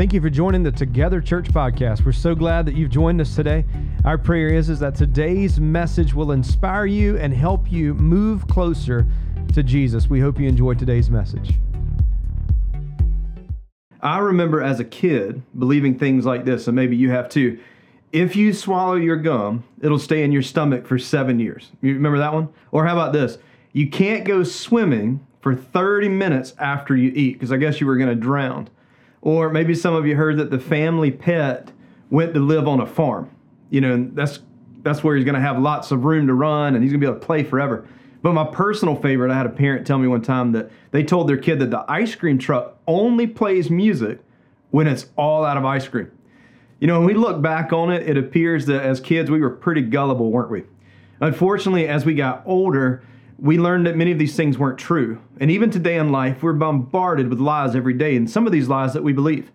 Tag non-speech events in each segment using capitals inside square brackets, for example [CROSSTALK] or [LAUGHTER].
Thank you for joining the Together Church podcast. We're so glad that you've joined us today. Our prayer is, is that today's message will inspire you and help you move closer to Jesus. We hope you enjoy today's message. I remember as a kid believing things like this, and maybe you have too. If you swallow your gum, it'll stay in your stomach for seven years. You remember that one? Or how about this? You can't go swimming for 30 minutes after you eat because I guess you were going to drown. Or maybe some of you heard that the family pet went to live on a farm. You know, that's that's where he's going to have lots of room to run and he's going to be able to play forever. But my personal favorite, I had a parent tell me one time that they told their kid that the ice cream truck only plays music when it's all out of ice cream. You know, when we look back on it, it appears that as kids we were pretty gullible, weren't we? Unfortunately, as we got older, we learned that many of these things weren't true. And even today in life, we're bombarded with lies every day, and some of these lies that we believe.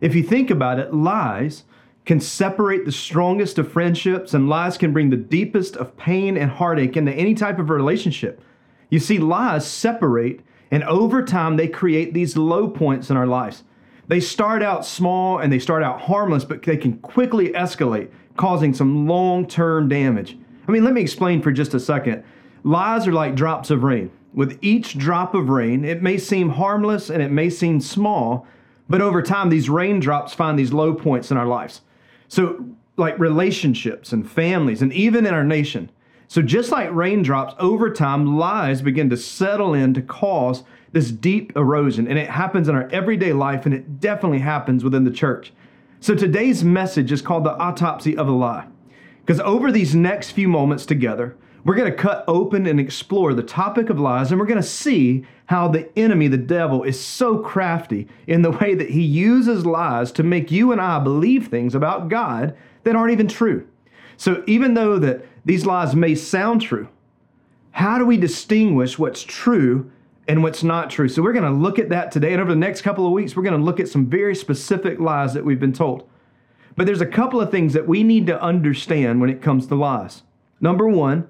If you think about it, lies can separate the strongest of friendships, and lies can bring the deepest of pain and heartache into any type of relationship. You see, lies separate, and over time, they create these low points in our lives. They start out small and they start out harmless, but they can quickly escalate, causing some long term damage. I mean, let me explain for just a second. Lies are like drops of rain. With each drop of rain, it may seem harmless and it may seem small, but over time, these raindrops find these low points in our lives. So, like relationships and families, and even in our nation. So, just like raindrops, over time, lies begin to settle in to cause this deep erosion. And it happens in our everyday life, and it definitely happens within the church. So, today's message is called the autopsy of a lie. Because over these next few moments together, we're going to cut open and explore the topic of lies, and we're going to see how the enemy, the devil, is so crafty in the way that he uses lies to make you and I believe things about God that aren't even true. So, even though that these lies may sound true, how do we distinguish what's true and what's not true? So, we're going to look at that today, and over the next couple of weeks, we're going to look at some very specific lies that we've been told. But there's a couple of things that we need to understand when it comes to lies. Number one,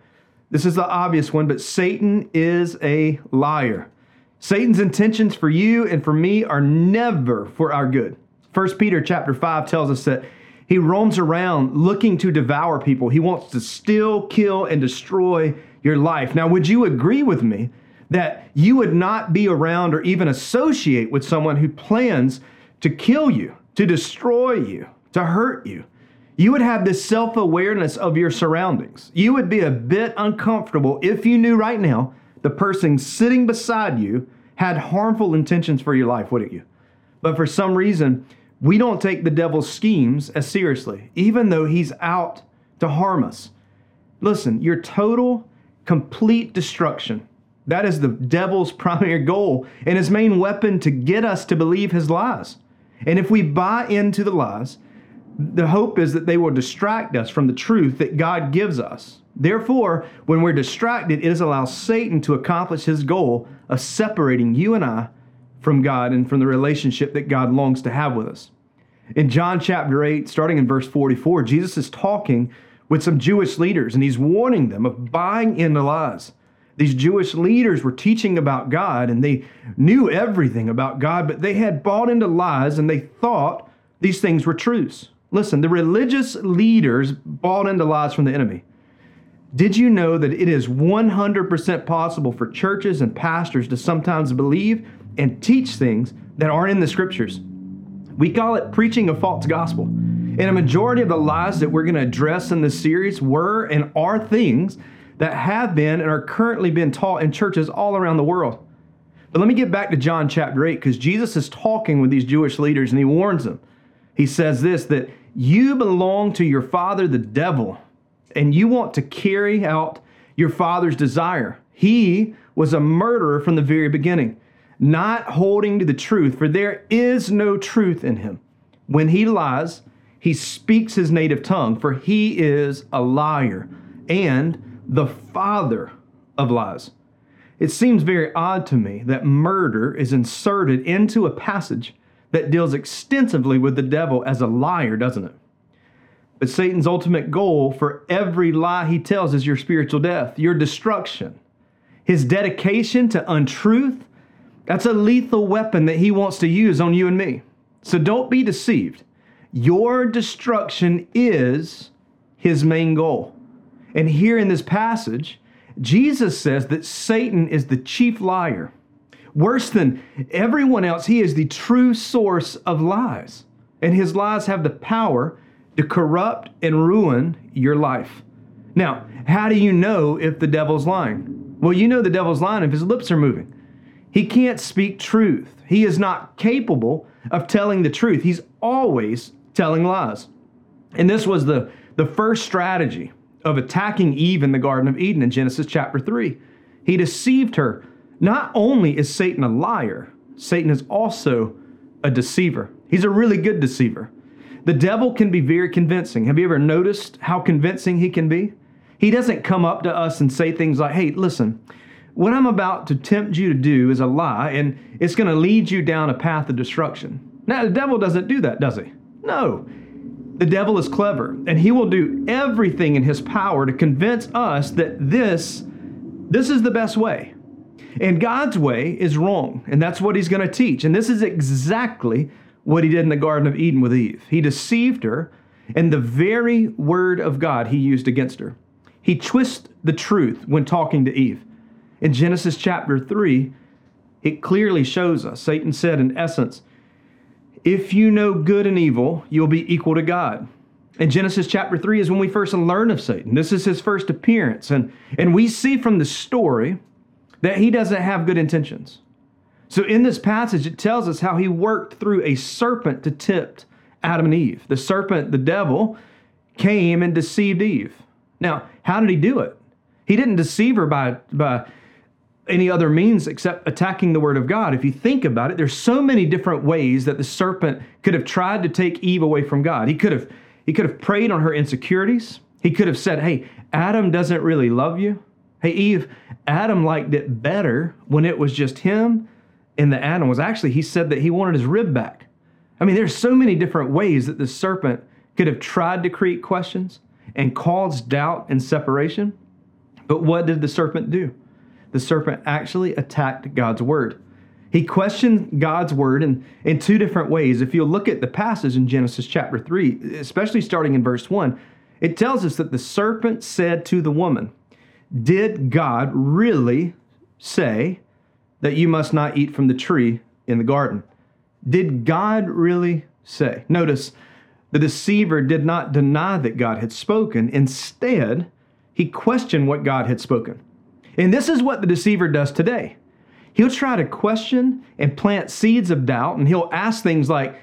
this is the obvious one, but Satan is a liar. Satan's intentions for you and for me are never for our good. 1 Peter chapter 5 tells us that he roams around looking to devour people. He wants to steal, kill, and destroy your life. Now, would you agree with me that you would not be around or even associate with someone who plans to kill you, to destroy you, to hurt you? You would have this self awareness of your surroundings. You would be a bit uncomfortable if you knew right now the person sitting beside you had harmful intentions for your life, wouldn't you? But for some reason, we don't take the devil's schemes as seriously, even though he's out to harm us. Listen, your total, complete destruction. That is the devil's [LAUGHS] primary goal and his main weapon to get us to believe his lies. And if we buy into the lies, the hope is that they will distract us from the truth that God gives us. Therefore, when we're distracted, it allows Satan to accomplish his goal of separating you and I from God and from the relationship that God longs to have with us. In John chapter 8, starting in verse 44, Jesus is talking with some Jewish leaders and he's warning them of buying into lies. These Jewish leaders were teaching about God and they knew everything about God, but they had bought into lies and they thought these things were truths. Listen, the religious leaders bought into lies from the enemy. Did you know that it is 100% possible for churches and pastors to sometimes believe and teach things that aren't in the scriptures? We call it preaching a false gospel. And a majority of the lies that we're going to address in this series were and are things that have been and are currently being taught in churches all around the world. But let me get back to John chapter 8 because Jesus is talking with these Jewish leaders and he warns them. He says this that you belong to your father, the devil, and you want to carry out your father's desire. He was a murderer from the very beginning, not holding to the truth, for there is no truth in him. When he lies, he speaks his native tongue, for he is a liar and the father of lies. It seems very odd to me that murder is inserted into a passage that deals extensively with the devil as a liar, doesn't it? But Satan's ultimate goal for every lie he tells is your spiritual death, your destruction. His dedication to untruth, that's a lethal weapon that he wants to use on you and me. So don't be deceived. Your destruction is his main goal. And here in this passage, Jesus says that Satan is the chief liar. Worse than everyone else, he is the true source of lies. And his lies have the power to corrupt and ruin your life. Now, how do you know if the devil's lying? Well, you know the devil's lying if his lips are moving. He can't speak truth. He is not capable of telling the truth. He's always telling lies. And this was the, the first strategy of attacking Eve in the Garden of Eden in Genesis chapter 3. He deceived her. Not only is Satan a liar, Satan is also a deceiver. He's a really good deceiver. The devil can be very convincing. Have you ever noticed how convincing he can be? He doesn't come up to us and say things like, hey, listen, what I'm about to tempt you to do is a lie, and it's going to lead you down a path of destruction. Now, the devil doesn't do that, does he? No. The devil is clever, and he will do everything in his power to convince us that this, this is the best way. And God's way is wrong, and that's what he's going to teach. And this is exactly what he did in the Garden of Eden with Eve. He deceived her, and the very word of God he used against her. He twists the truth when talking to Eve. In Genesis chapter 3, it clearly shows us. Satan said, in essence, if you know good and evil, you'll be equal to God. And Genesis chapter 3 is when we first learn of Satan. This is his first appearance. And, and we see from the story that he doesn't have good intentions. So in this passage, it tells us how he worked through a serpent to tempt Adam and Eve. The serpent, the devil, came and deceived Eve. Now, how did he do it? He didn't deceive her by, by any other means except attacking the word of God. If you think about it, there's so many different ways that the serpent could have tried to take Eve away from God. He could have he could have preyed on her insecurities. He could have said, "Hey, Adam doesn't really love you. Hey, Eve, Adam liked it better when it was just him and the animals." Actually, he said that he wanted his rib back. I mean, there's so many different ways that the serpent could have tried to create questions and cause doubt and separation. But what did the serpent do? the serpent actually attacked God's word. He questioned God's word in, in two different ways. If you look at the passage in Genesis chapter 3, especially starting in verse 1, it tells us that the serpent said to the woman, Did God really say that you must not eat from the tree in the garden? Did God really say? Notice, the deceiver did not deny that God had spoken. Instead, he questioned what God had spoken. And this is what the deceiver does today. He'll try to question and plant seeds of doubt, and he'll ask things like,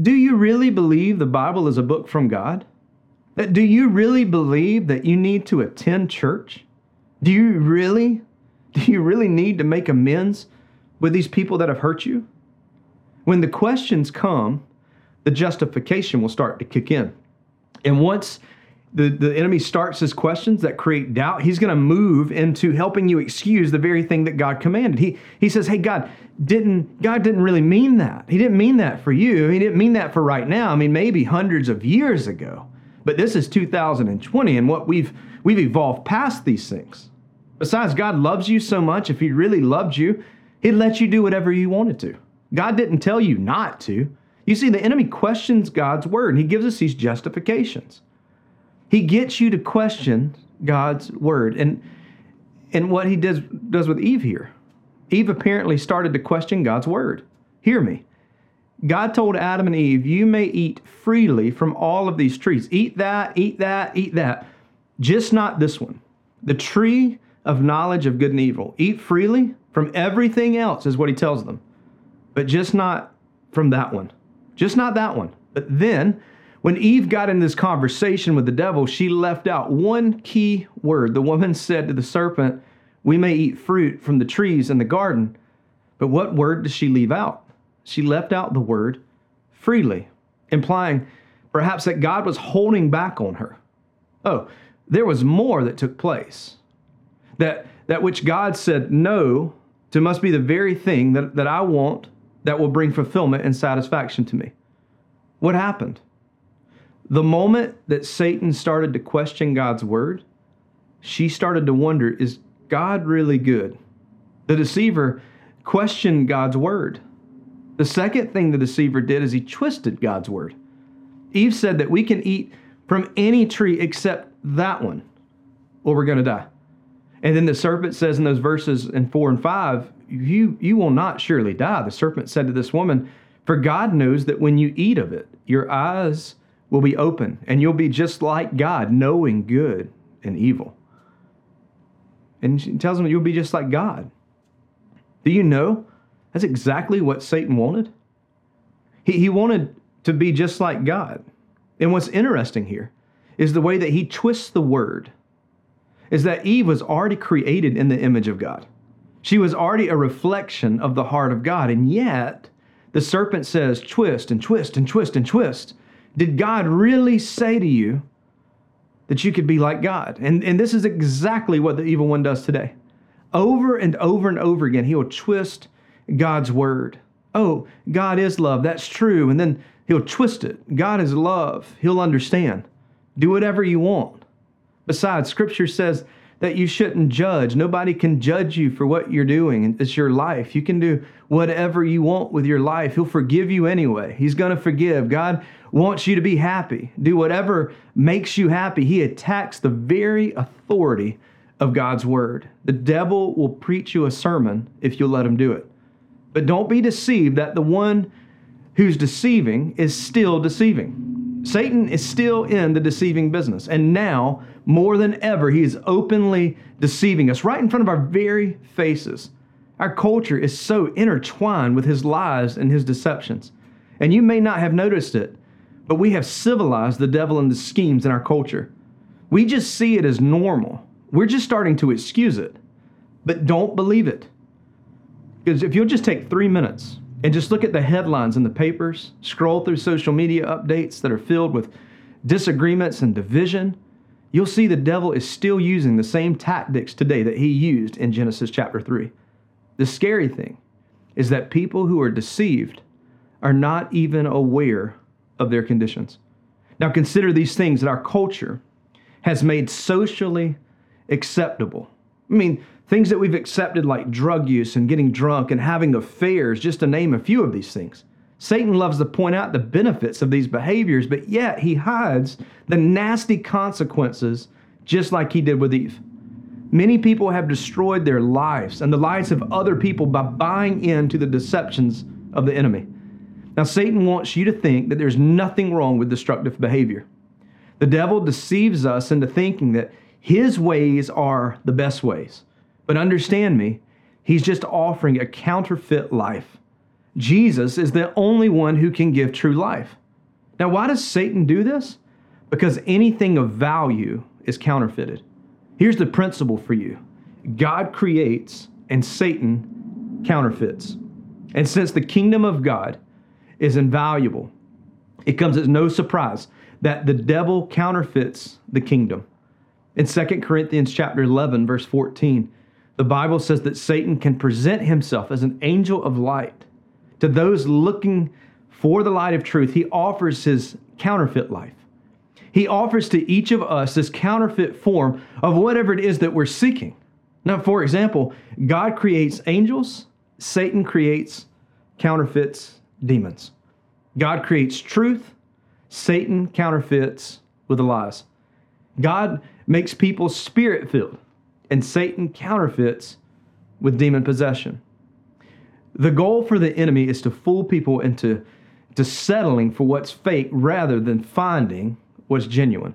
Do you really believe the Bible is a book from God? Do you really believe that you need to attend church? Do you really? [LAUGHS] Do you really need to make amends with these people that have hurt you? When the questions come, the justification will start to kick in. And once the, the enemy starts his questions that create doubt, he's going to move into helping you excuse the very thing that God commanded. He, he says, Hey, God didn't, God didn't really mean that. He didn't mean that for you. He didn't mean that for right now. I mean, maybe hundreds of years ago. But this is 2020, and what we've we've evolved past these things. Besides, God loves you so much. If He really loved you, He'd let you do whatever you wanted to. God didn't tell you not to. You see, the enemy questions God's word, and he gives us these justifications. He gets you to question God's word. And and what he does does with Eve here. Eve apparently started to question God's word. Hear me. God told Adam and Eve, You may eat freely from all of these trees. Eat that, eat that, eat that. Just not this one. The tree of knowledge of good and evil. Eat freely from everything else, is what he tells them, but just not from that one. Just not that one. But then when Eve got in this conversation with the devil, she left out one key word. The woman said to the serpent, We may eat fruit from the trees in the garden. But what word does she leave out? She left out the word freely, implying perhaps that God was holding back on her. Oh, there was more that took place. That, that which God said no to must be the very thing that, that I want that will bring fulfillment and satisfaction to me. What happened? The moment that Satan started to question God's word, she started to wonder is God really good? The deceiver questioned God's word. The second thing the deceiver did is he twisted God's word. Eve said that we can eat from any tree except that one, or we're going to die. And then the serpent says in those verses in 4 and 5, you, you will not surely die. The serpent said to this woman, For God knows that when you eat of it, your eyes will be open, and you'll be just like God, knowing good and evil. And she tells him you'll be just like God. Do you know? That's exactly what Satan wanted. He, he wanted to be just like God. And what's interesting here is the way that he twists the word is that Eve was already created in the image of God. She was already a reflection of the heart of God. And yet, the serpent says, twist and twist and twist and twist. Did God really say to you that you could be like God? And, and this is exactly what the evil one does today. Over and over and over again, he will twist God's word. Oh, God is love. That's true. And then he'll twist it. God is love. He'll understand. Do whatever you want. Besides, scripture says that you shouldn't judge. Nobody can judge you for what you're doing. It's your life. You can do whatever you want with your life. He'll forgive you anyway. He's going to forgive. God wants you to be happy. Do whatever makes you happy. He attacks the very authority of God's word. The devil will preach you a sermon if you'll let him do it. But don't be deceived that the one who's deceiving is still deceiving. Satan is still in the deceiving business. And now, more than ever, he is openly deceiving us right in front of our very faces. Our culture is so intertwined with his lies and his deceptions. And you may not have noticed it, but we have civilized the devil and the schemes in our culture. We just see it as normal. We're just starting to excuse it. But don't believe it. Because if you'll just take three minutes and just look at the headlines in the papers, scroll through social media updates that are filled with disagreements and division, you'll see the devil is still using the same tactics today that he used in Genesis chapter 3. The scary thing is that people who are deceived are not even aware of their conditions. Now, consider these things that our culture has made socially acceptable. I mean, things that we've accepted like drug use and getting drunk and having affairs, just to name a few of these things. Satan loves to point out the benefits of these behaviors, but yet he hides the nasty consequences just like he did with Eve. Many people have destroyed their lives and the lives of other people by buying into the deceptions of the enemy. Now, Satan wants you to think that there's nothing wrong with destructive behavior. The devil deceives us into thinking that his ways are the best ways. But understand me, he's just offering a counterfeit life. Jesus is the only one who can give true life. Now, why does Satan do this? Because anything of value is counterfeited. Here's the principle for you God creates and Satan counterfeits. And since the kingdom of God is invaluable, it comes as no surprise that the devil counterfeits the kingdom. In 2 Corinthians chapter 11 verse 14, the Bible says that Satan can present himself as an angel of light. To those looking for the light of truth, he offers his counterfeit life. He offers to each of us this counterfeit form of whatever it is that we're seeking. Now, for example, God creates angels, Satan creates counterfeits demons. God creates truth, Satan counterfeits with the lies. God makes people spirit filled, and Satan counterfeits with demon possession. The goal for the enemy is to fool people into to settling for what's fake rather than finding what's genuine.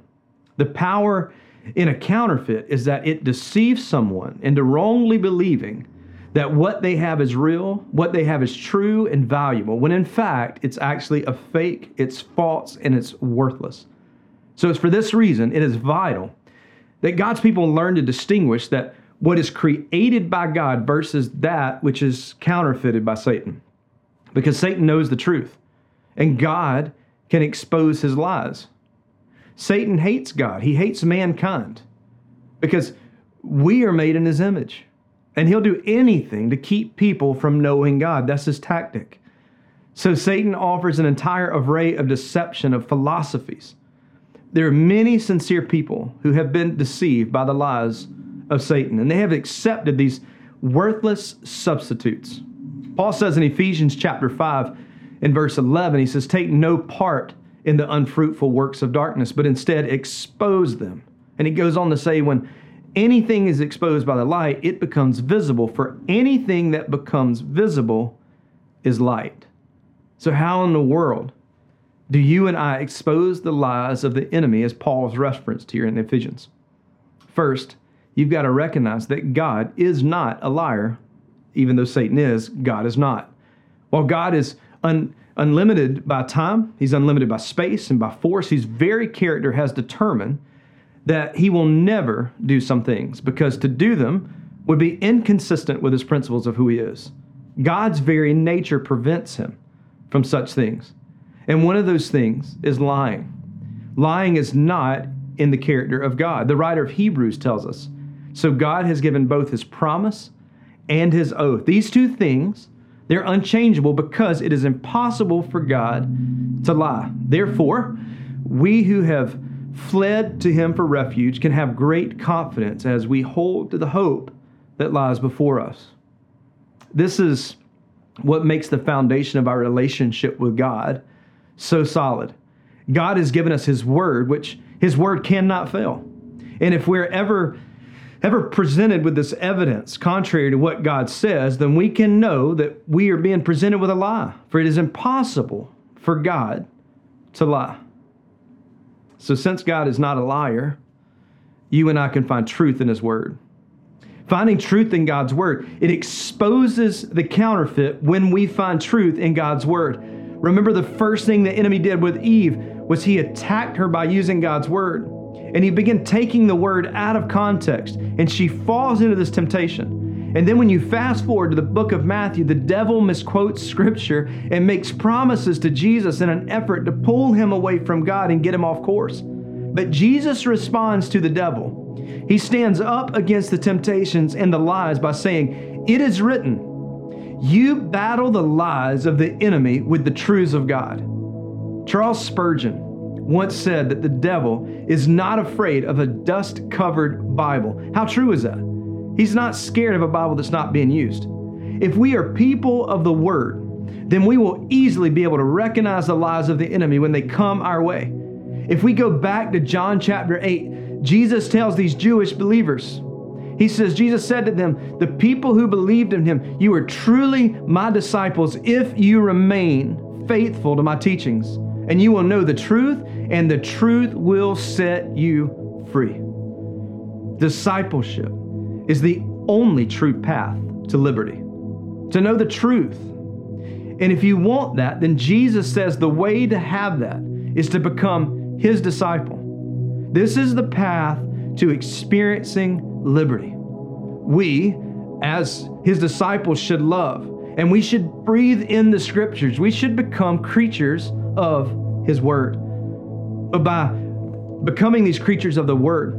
The power in a counterfeit is that it deceives someone into wrongly believing that what they have is real, what they have is true and valuable, when in fact it's actually a fake, it's false, and it's worthless. So it's for this reason it is vital that God's people learn to distinguish that what is created by God versus that which is counterfeited by Satan. Because Satan knows the truth, and God can expose his lies. Satan hates God, he hates mankind because we are made in his image. And he'll do anything to keep people from knowing God. That's his tactic. So Satan offers an entire array of deception of philosophies there are many sincere people who have been deceived by the lies of Satan, and they have accepted these worthless substitutes. Paul says in Ephesians chapter 5 in verse 11, he says, Take no part in the unfruitful works of darkness, but instead expose them. And he goes on to say, When anything is exposed by the light, it becomes visible, for anything that becomes visible is light. So, how in the world do you and I expose the lies of the enemy as Paul's referenced here in Ephesians? First, you've got to recognize that God is not a liar, even though Satan is, God is not. While God is un, unlimited by time, he's unlimited by space and by force, his very character has determined that he will never do some things because to do them would be inconsistent with his principles of who he is. God's very nature prevents him from such things. And one of those things is lying. Lying is not in the character of God. The writer of Hebrews tells us. So God has given both his promise and his oath. These two things, they're unchangeable because it is impossible for God to lie. Therefore, we who have fled to him for refuge can have great confidence as we hold to the hope that lies before us. This is what makes the foundation of our relationship with God so solid. God has given us his word, which his word cannot fail. And if we're ever ever presented with this evidence contrary to what God says, then we can know that we are being presented with a lie. For it is impossible for God to lie. So since God is not a liar, you and I can find truth in his word. Finding truth in God's word, it exposes the counterfeit when we find truth in God's word. Remember, the first thing the enemy did with Eve was he attacked her by using God's word. And he began taking the word out of context, and she falls into this temptation. And then when you fast forward to the book of Matthew, the devil misquotes scripture and makes promises to Jesus in an effort to pull him away from God and get him off course. But Jesus responds to the devil. He stands up against the temptations and the lies by saying, It is written, you battle the lies of the enemy with the truths of God. Charles Spurgeon once said that the devil is not afraid of a dust covered Bible. How true is that? He's not scared of a Bible that's not being used. If we are people of the Word, then we will easily be able to recognize the lies of the enemy when they come our way. If we go back to John chapter 8, Jesus tells these Jewish believers, he says, Jesus said to them, The people who believed in him, you are truly my disciples if you remain faithful to my teachings. And you will know the truth, and the truth will set you free. Discipleship is the only true path to liberty, to know the truth. And if you want that, then Jesus says the way to have that is to become his disciple. This is the path to experiencing liberty. We, as his disciples, should love, and we should breathe in the scriptures. We should become creatures of his word. But by becoming these creatures of the word,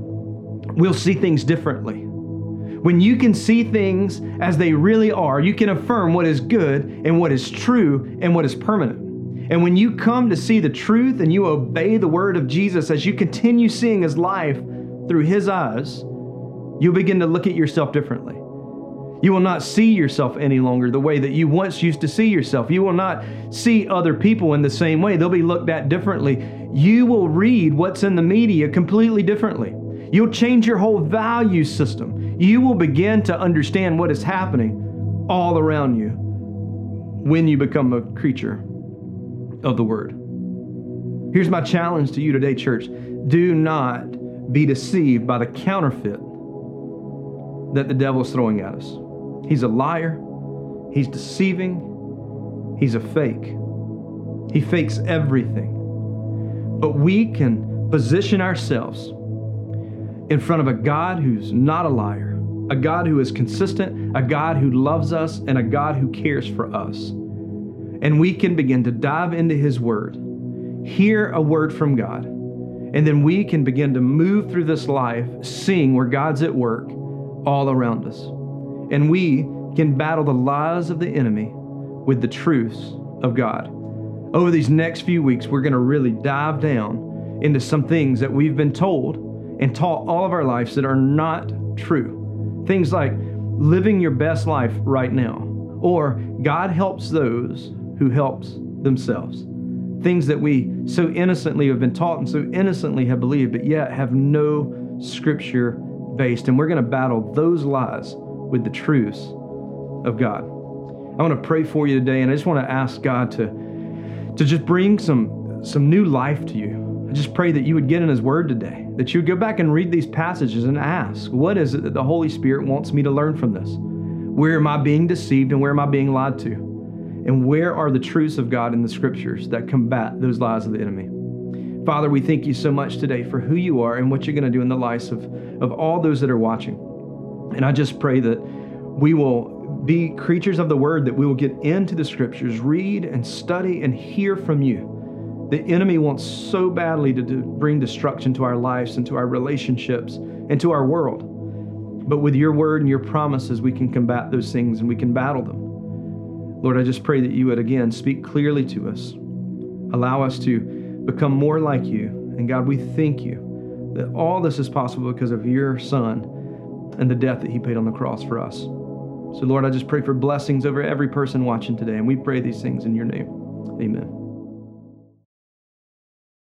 we'll see things differently. When you can see things as they really are, you can affirm what is good and what is true and what is permanent. And when you come to see the truth and you obey the word of Jesus as you continue seeing his life through his eyes, you'll begin to look at yourself differently. You will not see yourself any longer the way that you once used to see yourself. You will not see other people in the same way. They'll be looked at differently. You will read what's in the media completely differently. You'll change your whole value system. You will begin to understand what is happening all around you when you become a creature of the Word. Here's my challenge to you today, church. Do not be deceived by the counterfeit that the devil is throwing at us. He's a liar, he's deceiving, he's a fake. He fakes everything. But we can position ourselves in front of a God who's not a liar, a God who is consistent, a God who loves us, and a God who cares for us. And we can begin to dive into His Word, hear a word from God, and then we can begin to move through this life seeing where God's at work all around us. And we can battle the lies of the enemy with the truths of God. Over these next few weeks, we're going to really dive down into some things that we've been told and taught all of our lives that are not true. Things like living your best life right now, Or God helps those who helps themselves. Things that we so innocently have been taught and so innocently have believed, but yet have no scripture based. And we're going to battle those lies with the truths of God. I want to pray for you today, and I just want to ask God to, to just bring some, some new life to you. I just pray that you would get in His Word today, that you would go back and read these passages and ask, what is it that the Holy Spirit wants me to learn from this? Where am I being deceived and where am I being lied to? And where are the truths of God in the scriptures that combat those lies of the enemy? Father, we thank you so much today for who you are and what you're going to do in the lives of, of all those that are watching. And I just pray that we will be creatures of the word, that we will get into the scriptures, read and study and hear from you. The enemy wants so badly to do, bring destruction to our lives and to our relationships and to our world. But with your word and your promises, we can combat those things and we can battle them. Lord, I just pray that you would again speak clearly to us. Allow us to become more like you. And God, we thank you that all this is possible because of your Son and the death that he paid on the cross for us. So, Lord, I just pray for blessings over every person watching today. And we pray these things in your name. Amen.